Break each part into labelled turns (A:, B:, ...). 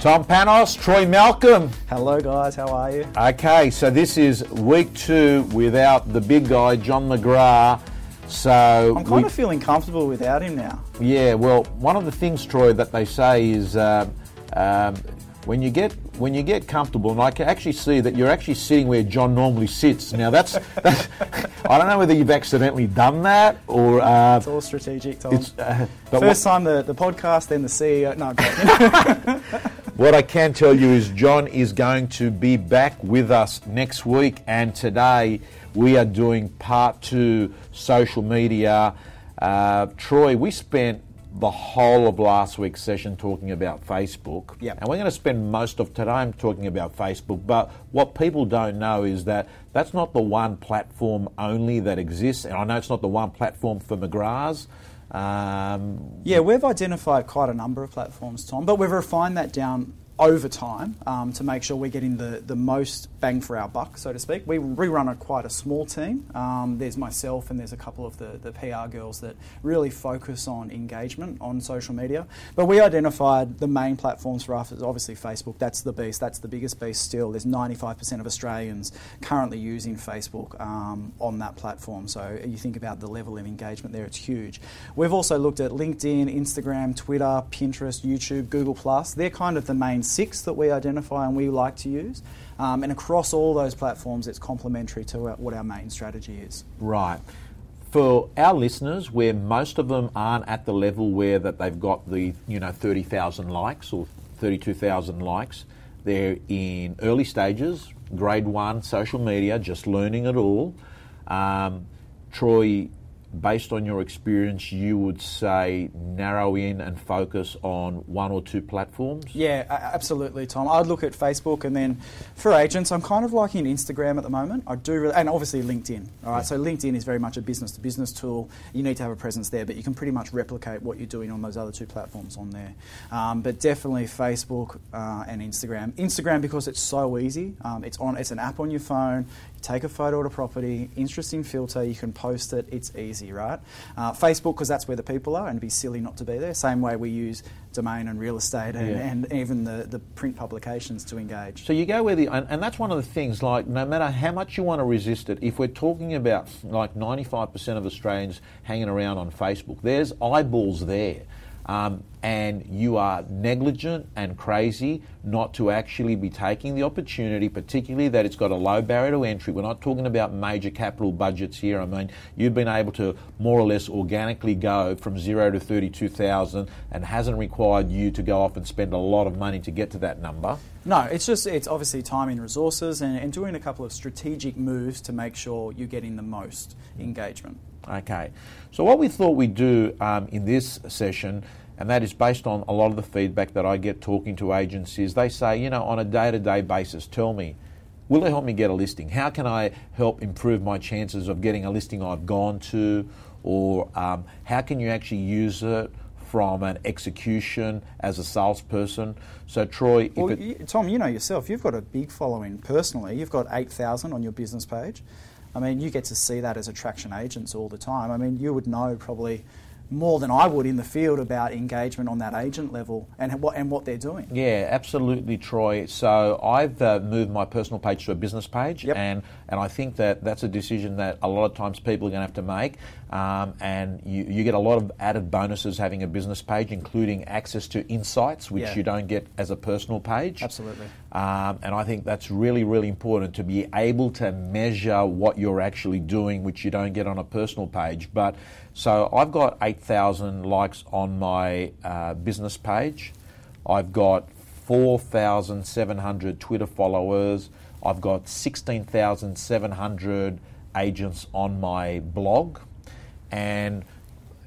A: Tom Panos, Troy Malcolm.
B: Hello, guys. How are you?
A: Okay, so this is week two without the big guy, John McGrath. So
B: I'm kind we, of feeling comfortable without him now.
A: Yeah, well, one of the things, Troy, that they say is um, um, when you get when you get comfortable, and I can actually see that you're actually sitting where John normally sits. Now that's, that's I don't know whether you've accidentally done that or
B: uh, it's all strategic. Tom. Uh, First what, time the, the podcast, then the CEO. No.
A: what I can tell you is John is going to be back with us next week, and today we are doing part two social media. Uh, Troy, we spent the whole of last week's session talking about Facebook.
B: Yep.
A: And we're going to spend most of today talking about Facebook. But what people don't know is that that's not the one platform only that exists. And I know it's not the one platform for McGrath's.
B: Um, yeah, we've identified quite a number of platforms, Tom, but we've refined that down over time um, to make sure we're getting the, the most bang for our buck, so to speak. We, run a quite a small team. Um, there's myself and there's a couple of the, the PR girls that really focus on engagement on social media. But we identified the main platforms for us is obviously Facebook. That's the beast. That's the biggest beast still. There's 95% of Australians currently using Facebook um, on that platform. So you think about the level of engagement there, it's huge. We've also looked at LinkedIn, Instagram, Twitter, Pinterest, YouTube, Google+. They're kind of the main six that we identify and we like to use. Um, and across all those platforms, it's complementary to what our main strategy is.
A: Right. For our listeners, where most of them aren't at the level where that they've got the you know thirty thousand likes or thirty-two thousand likes, they're in early stages, grade one social media, just learning it all. Um, Troy based on your experience, you would say narrow in and focus on one or two platforms?
B: Yeah, absolutely, Tom. I'd look at Facebook, and then for agents, I'm kind of liking Instagram at the moment. I do, really, and obviously LinkedIn. All right, yeah. so LinkedIn is very much a business-to-business tool. You need to have a presence there, but you can pretty much replicate what you're doing on those other two platforms on there. Um, but definitely Facebook uh, and Instagram. Instagram because it's so easy. Um, it's on. It's an app on your phone take a photo of a property, interesting filter, you can post it, it's easy, right? Uh, Facebook, because that's where the people are, and it'd be silly not to be there. Same way we use domain and real estate and, yeah. and even the, the print publications to engage.
A: So you go where the, and, and that's one of the things, like, no matter how much you want to resist it, if we're talking about like 95% of Australians hanging around on Facebook, there's eyeballs there um, and you are negligent and crazy not to actually be taking the opportunity, particularly that it's got a low barrier to entry. We're not talking about major capital budgets here. I mean, you've been able to more or less organically go from zero to 32,000 and hasn't required you to go off and spend a lot of money to get to that number.
B: No, it's just, it's obviously time and resources and, and doing a couple of strategic moves to make sure you're getting the most engagement.
A: Okay, so what we thought we'd do um, in this session and that is based on a lot of the feedback that I get talking to agencies. They say, you know, on a day to day basis, tell me, will it help me get a listing? How can I help improve my chances of getting a listing I've gone to? Or um, how can you actually use it? From an execution as a salesperson. So, Troy.
B: Well, it, Tom, you know yourself, you've got a big following personally. You've got 8,000 on your business page. I mean, you get to see that as attraction agents all the time. I mean, you would know probably more than I would in the field about engagement on that agent level and what and what they're doing.
A: Yeah, absolutely, Troy. So I've uh, moved my personal page to a business page,
B: yep.
A: and and I think that that's a decision that a lot of times people are going to have to make. Um, and you, you get a lot of added bonuses having a business page, including access to insights, which
B: yeah.
A: you don't get as a personal page.
B: Absolutely.
A: Um, and I think that's really, really important to be able to measure what you're actually doing, which you don't get on a personal page. But so I've got 8,000 likes on my uh, business page. I've got 4,700 Twitter followers. I've got 16,700 agents on my blog. And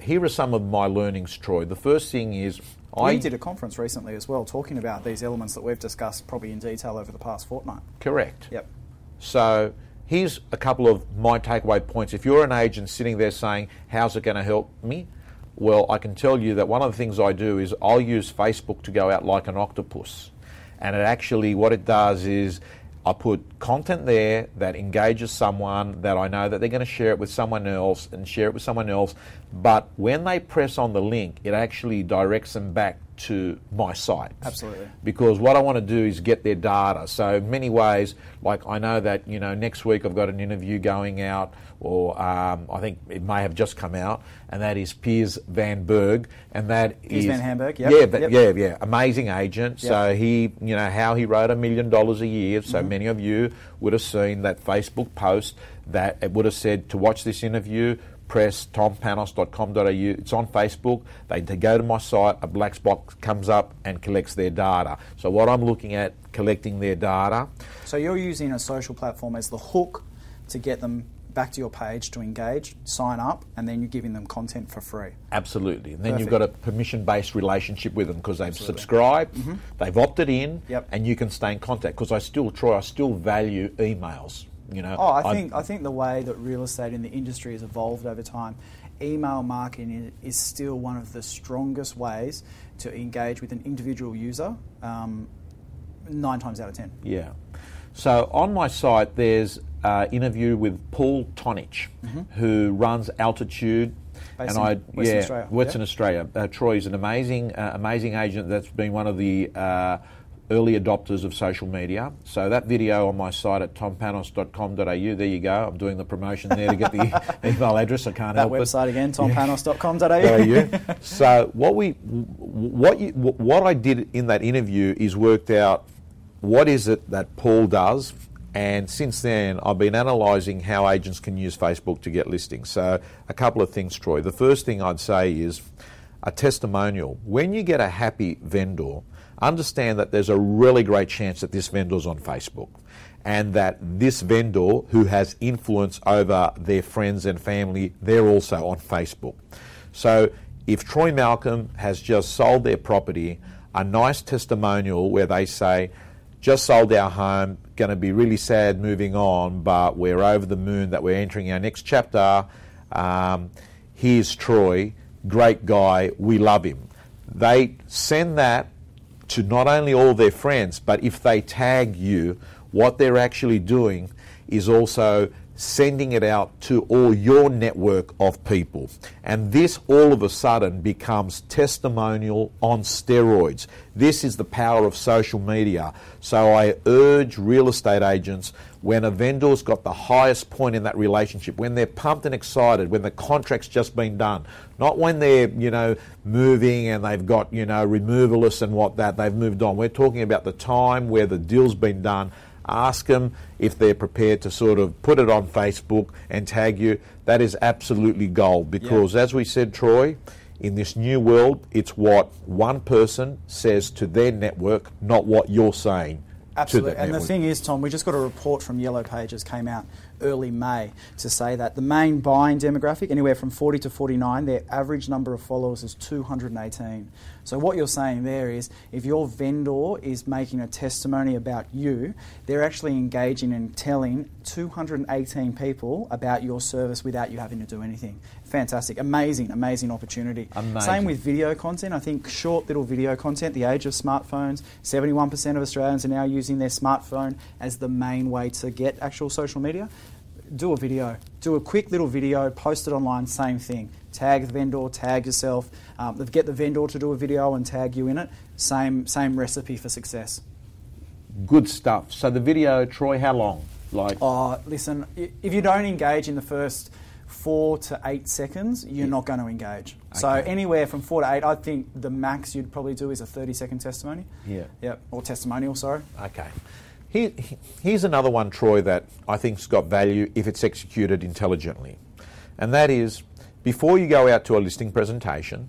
A: here are some of my learnings, Troy. The first thing is
B: I did a conference recently as well, talking about these elements that we've discussed probably in detail over the past fortnight.
A: Correct.
B: Yep.
A: So here's a couple of my takeaway points. If you're an agent sitting there saying, "How's it going to help me?" Well, I can tell you that one of the things I do is I'll use Facebook to go out like an octopus, and it actually what it does is I put content there that engages someone that I know that they're going to share it with someone else and share it with someone else. But when they press on the link, it actually directs them back to my site.
B: Absolutely.
A: Because what I want to do is get their data. So many ways, like I know that you know next week I've got an interview going out, or um, I think it may have just come out, and that is Piers Van Berg, and that
B: Piers
A: is
B: Van Hamburg, yep.
A: Yeah, but,
B: Yep.
A: yeah, yeah, amazing agent.
B: Yep.
A: So he, you know, how he wrote a million dollars a year.
B: Mm-hmm.
A: So many of you would have seen that Facebook post that it would have said to watch this interview. Press tompanos.com.au. It's on Facebook. They, go to my site. A black box comes up and collects their data. So what I'm looking at collecting their data.
B: So you're using a social platform as the hook to get them back to your page to engage, sign up, and then you're giving them content for free.
A: Absolutely. And then you've got a permission based relationship with them because they've subscribed, they've opted in,
B: Mm-hmm. Yep.
A: and you can stay in contact. Because I still try, I still value emails. You know,
B: Oh, I think I think the way that real estate in the industry has evolved over time, email marketing is still one of the strongest ways to engage with an individual user. Um, nine times out of ten.
A: Yeah. So on my site, there's an interview with Paul Tonich, who runs Altitude.
B: Mm-hmm. Based
A: and
B: in
A: I,
B: Western
A: yeah,
B: Australia,
A: Western
B: yeah.
A: Australia. Uh, Troy is an amazing, uh, amazing agent that's been one of the uh, early adopters of social media. So that video on my site at tompanos.com.au. There you go. I'm doing the promotion there to get the email address. I can't
B: That
A: help it.
B: website again, tompanos.com.au.
A: So what we, what you, what I did in that interview is worked out what is it that Paul does, and since then I've been analysing how agents can use Facebook to get listings. So a couple of things, Troy. The first thing I'd say is a testimonial. When you get a happy vendor, understand that there's a really great chance that this vendor's on Facebook and that this vendor who has influence over their friends and family, they're also on Facebook. So if Troy Malcolm has just sold their property, a nice testimonial where they say, just sold our home, going to be really sad moving on, but we're over the moon that we're entering our next chapter. Um, here's Troy, great guy, we love him. They send that to not only all their friends, but if they tag you, what they're actually doing is also sending it out to all your network of people. And this all of a sudden becomes testimonial on steroids. This is the power of social media. So I urge real estate agents when a vendor's got the highest point in that relationship, when they're pumped and excited, when the contract's just been done, not when they're, you know, moving and they've got, you know, removalists and what that, they've moved on. We're talking about the time where the deal's been done. Ask them if they're prepared to sort of put it on Facebook and tag you. That is absolutely gold because, as we said, Troy, in this new world, it's what one person says to their network, not what you're saying
B: Absolutely. And the thing is, Tom, we just got a report from Yellow Pages came out early May to say that the main buying demographic, anywhere from 40 to 49, their average number of followers is 218. So what you're saying there is, if your vendor is making a testimony about you, they're actually engaging and telling 218 people about your service without you having to do anything. Fantastic, amazing, amazing opportunity.
A: Amazing.
B: Same with video content. I think short little video content, the age of smartphones, 71% of Australians are now using their smartphone as the main way to get actual social media. Do a video. Do a quick little video, post it online, same thing. Tag the vendor, tag yourself, um, get the vendor to do a video and tag you in it. Same, same recipe for success.
A: Good stuff. So the video, Troy, how long? Like,
B: Oh, listen, if you don't engage in the first four to eight seconds, you're not going to engage. So anywhere from four to eight, I think the max you'd probably do is a 30 second testimony.
A: Yeah.
B: Yep. Or testimonial, sorry.
A: Okay. Here, here's another one, Troy, that I think's got value if it's executed intelligently. And that is, before you go out to a listing presentation,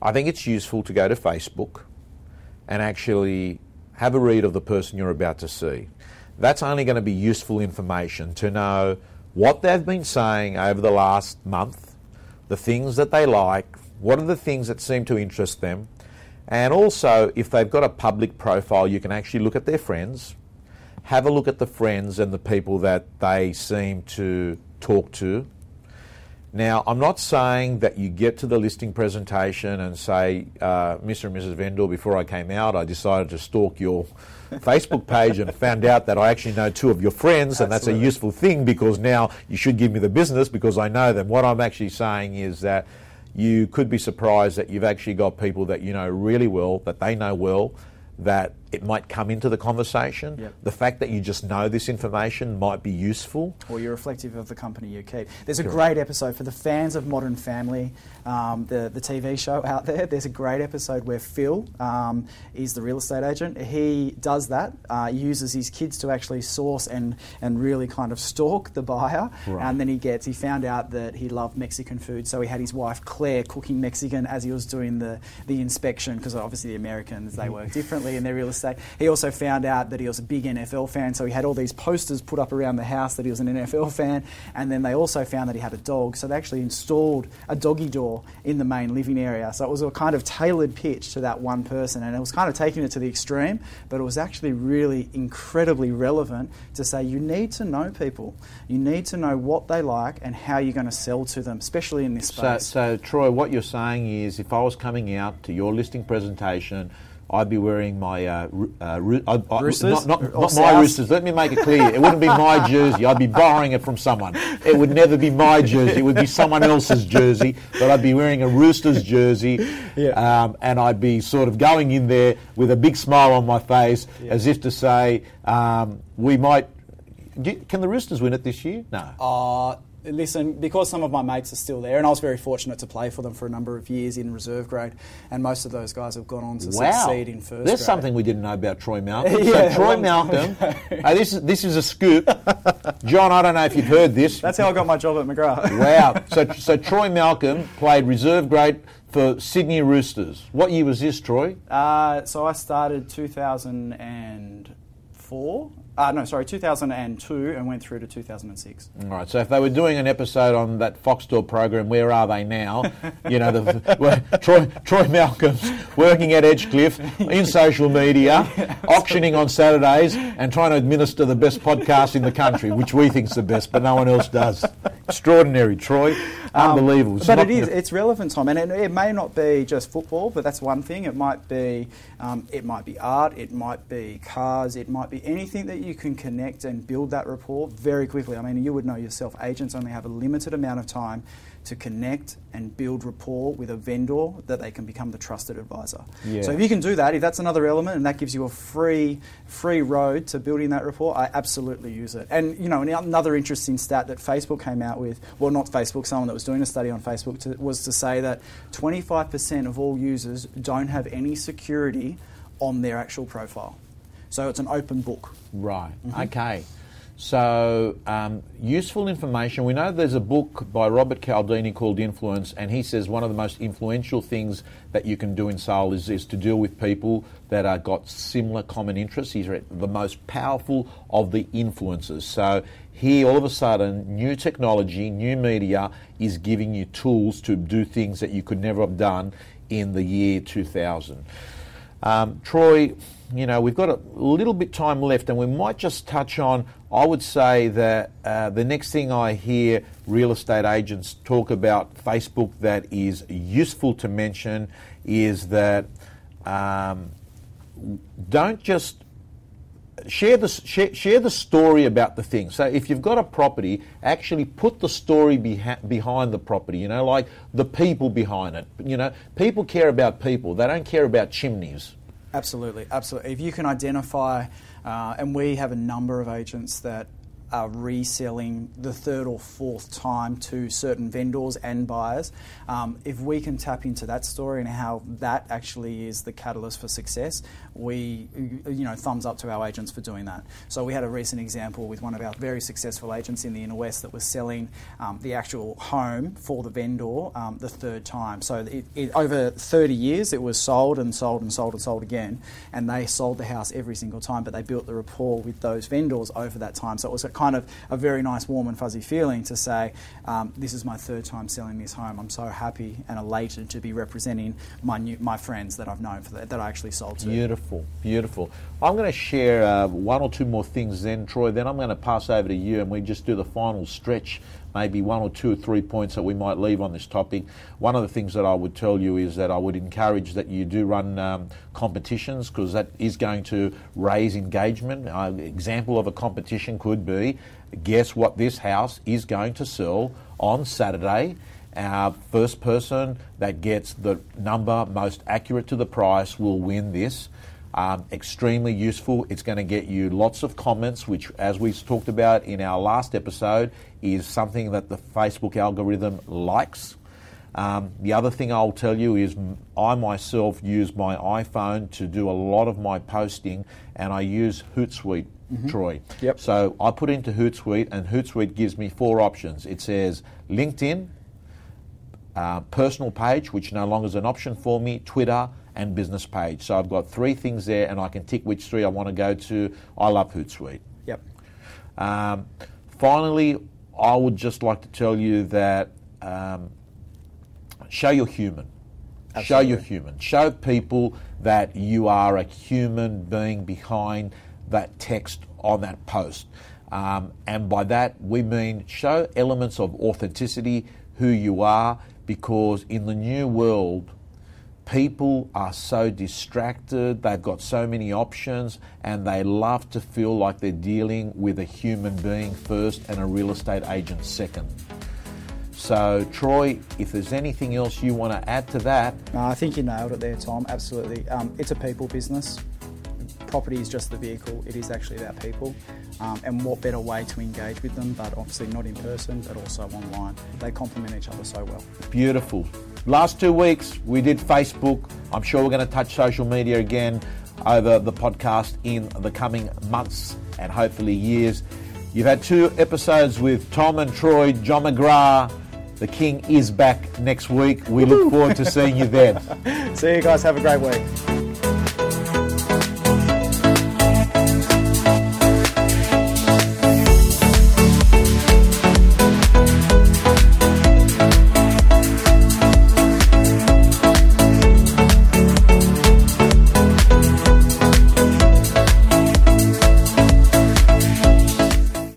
A: I think it's useful to go to Facebook and actually have a read of the person you're about to see. That's only going to be useful information to know what they've been saying over the last month, the things that they like, what are the things that seem to interest them, and also if they've got a public profile, you can actually look at their friends, have a look at the friends and the people that they seem to talk to. Now, I'm not saying that you get to the listing presentation and say, uh, Mr. and Mrs. Vendor, before I came out, I decided to stalk your Facebook page and found out that I actually know two of your friends, and that's a useful thing because now you should give me the business because I know them. What I'm actually saying is that you could be surprised that you've actually got people that you know really well, that they know well, that it might come into the conversation.
B: Yep.
A: The fact that you just know this information might be useful.
B: Or you're reflective of the company you keep. There's a great episode for the fans of Modern Family, um, the, the TV show out there. There's a great episode where Phil um, is the real estate agent. He does that, uh, uses his kids to actually source and, and really kind of stalk the buyer.
A: Right.
B: And then he gets, he found out that he loved Mexican food, so he had his wife Claire cooking Mexican as he was doing the, the inspection, because obviously the Americans, they work differently in their real estate. He also found out that he was a big NFL fan, so he had all these posters put up around the house that he was an NFL fan. And then they also found that he had a dog, so they actually installed a doggy door in the main living area. So it was a kind of tailored pitch to that one person, and it was kind of taking it to the extreme, but it was actually really incredibly relevant to say you need to know people. You need to know what they like and how you're going to sell to them, especially in this
A: So,
B: space.
A: so Troy, what you're saying is, if I was coming out to your listing presentation, I'd be wearing my uh, uh, I- I-
B: Roosters?
A: not, not, not my roosters. Let me make it clear. It wouldn't be my jersey. I'd be borrowing it from someone. It would never be my jersey. It would be someone else's jersey. But I'd be wearing a Roosters jersey,
B: Yeah.
A: um, and I'd be sort of going in there with a big smile on my face, as if to say, um, "We might." You- Can the Roosters win it this year? No.
B: Uh, listen, because some of my mates are still there, and I was very fortunate to play for them for a number of years in reserve grade, and most of those guys have gone on to
A: Wow,
B: succeed in first
A: there's
B: grade.
A: something we didn't know about Troy Malcolm.
B: Yeah,
A: so Troy Malcolm, uh, this is this is a scoop. John, I don't know if you've heard this.
B: That's how I got my job at McGrath.
A: wow. So so Troy Malcolm played reserve grade for Sydney Roosters. What year was this, Troy?
B: Uh, so I started 2004. Uh, no, sorry, 2002, and went through to 2006.
A: All right. So if they were doing an episode on that Foxtel program, where are they now? You know, the, well, Troy Troy Malcolm's working at Edgecliff in social media, auctioning on Saturdays, and trying to administer the best podcast in the country, which we think's the best, but no one else does. Extraordinary, Troy. Unbelievable. It's
B: But it is, it's relevant, Tom, and it, it may not be just football, but that's one thing. It might be, um, it might be art, it might be cars, it might be anything that you can connect and build that rapport very quickly. I mean, you would know yourself, agents only have a limited amount of time to connect and build rapport with a vendor that they can become the trusted advisor.
A: Yeah.
B: So if you can do that, if that's another element and that gives you a free free road to building that rapport, I absolutely use it. And you know, another interesting stat that Facebook came out with, well, not Facebook, someone that was doing a study on Facebook to, was to say that 25% of all users don't have any security on their actual profile. So it's an open book.
A: Right. Mm-hmm. Okay. So, um, useful information. We know there's a book by Robert Cialdini called Influence, and he says one of the most influential things that you can do in sales is, is to deal with people that are got similar common interests. He's the most powerful of the influencers. So, here all of a sudden, new technology, new media is giving you tools to do things that you could never have done in the year 2000. Um, Troy, you know, we've got a little bit time left, and we might just touch on. I would say that uh, the next thing I hear real estate agents talk about Facebook that is useful to mention is that um, don't just share the share, share the story about the thing. So if you've got a property, actually put the story beha- behind the property. You know, like the people behind it. You know, people care about people. They don't care about chimneys.
B: Absolutely, absolutely. If you can identify, uh, and we have a number of agents that reselling the third or fourth time to certain vendors and buyers. Um, if we can tap into that story and how that actually is the catalyst for success, we, you know, thumbs up to our agents for doing that. So we had a recent example with one of our very successful agents in the inner west that was selling um, the actual home for the vendor um, the third time. So it, it, over 30 years, it was sold and sold and sold and sold again, and they sold the house every single time. But they built the rapport with those vendors over that time. So it was a kind of a very nice, warm and fuzzy feeling to say, um, "This is my third time selling this home. I'm so happy and elated to be representing my new, my friends that I've known for that, that I actually sold to."
A: Beautiful, beautiful. I'm going to share uh, one or two more things then, Troy. Then I'm going to pass over to you and we just do the final stretch, maybe one or two or three points that we might leave on this topic. One of the things that I would tell you is that I would encourage that you do run um, competitions because that is going to raise engagement. Uh, example of a competition could be guess what this house is going to sell on Saturday Our first person that gets the number most accurate to the price will win this. Um, extremely useful. It's going to get you lots of comments, which, as we talked about in our last episode, is something that the Facebook algorithm likes. Um, the other thing I'll tell you is I myself use my iPhone to do a lot of my posting, and I use Hootsuite, mm-hmm. Troy.
B: Yep.
A: So I put into Hootsuite, and Hootsuite gives me four options. It says LinkedIn, uh, personal page, which no longer is an option for me, Twitter, and business page. So I've got three things there, and I can tick which three I want to go to. I love Hootsuite.
B: Yep.
A: Um, finally, I would just like to tell you that um, show you're human. Absolutely. Show you're human. Show people that you are a human being behind that text on that post. Um, and by that, we mean show elements of authenticity, who you are, because in the new world, people are so distracted, they've got so many options, and they love to feel like they're dealing with a human being first and a real estate agent second. So, Troy, if there's anything else you want to add to that.
B: No, I think you nailed it there, Tom. Absolutely. Um, it's a people business. Property is just the vehicle, it is actually about people. Um, and what better way to engage with them, but obviously not in person, but also online. They complement each other so well.
A: Beautiful. Last two weeks, we did Facebook. I'm sure we're going to touch social media again over the podcast in the coming months and hopefully years. You've had two episodes with Tom and Troy, John McGrath. The King is back next week. We look forward to seeing you then.
B: See you guys. Have a great week.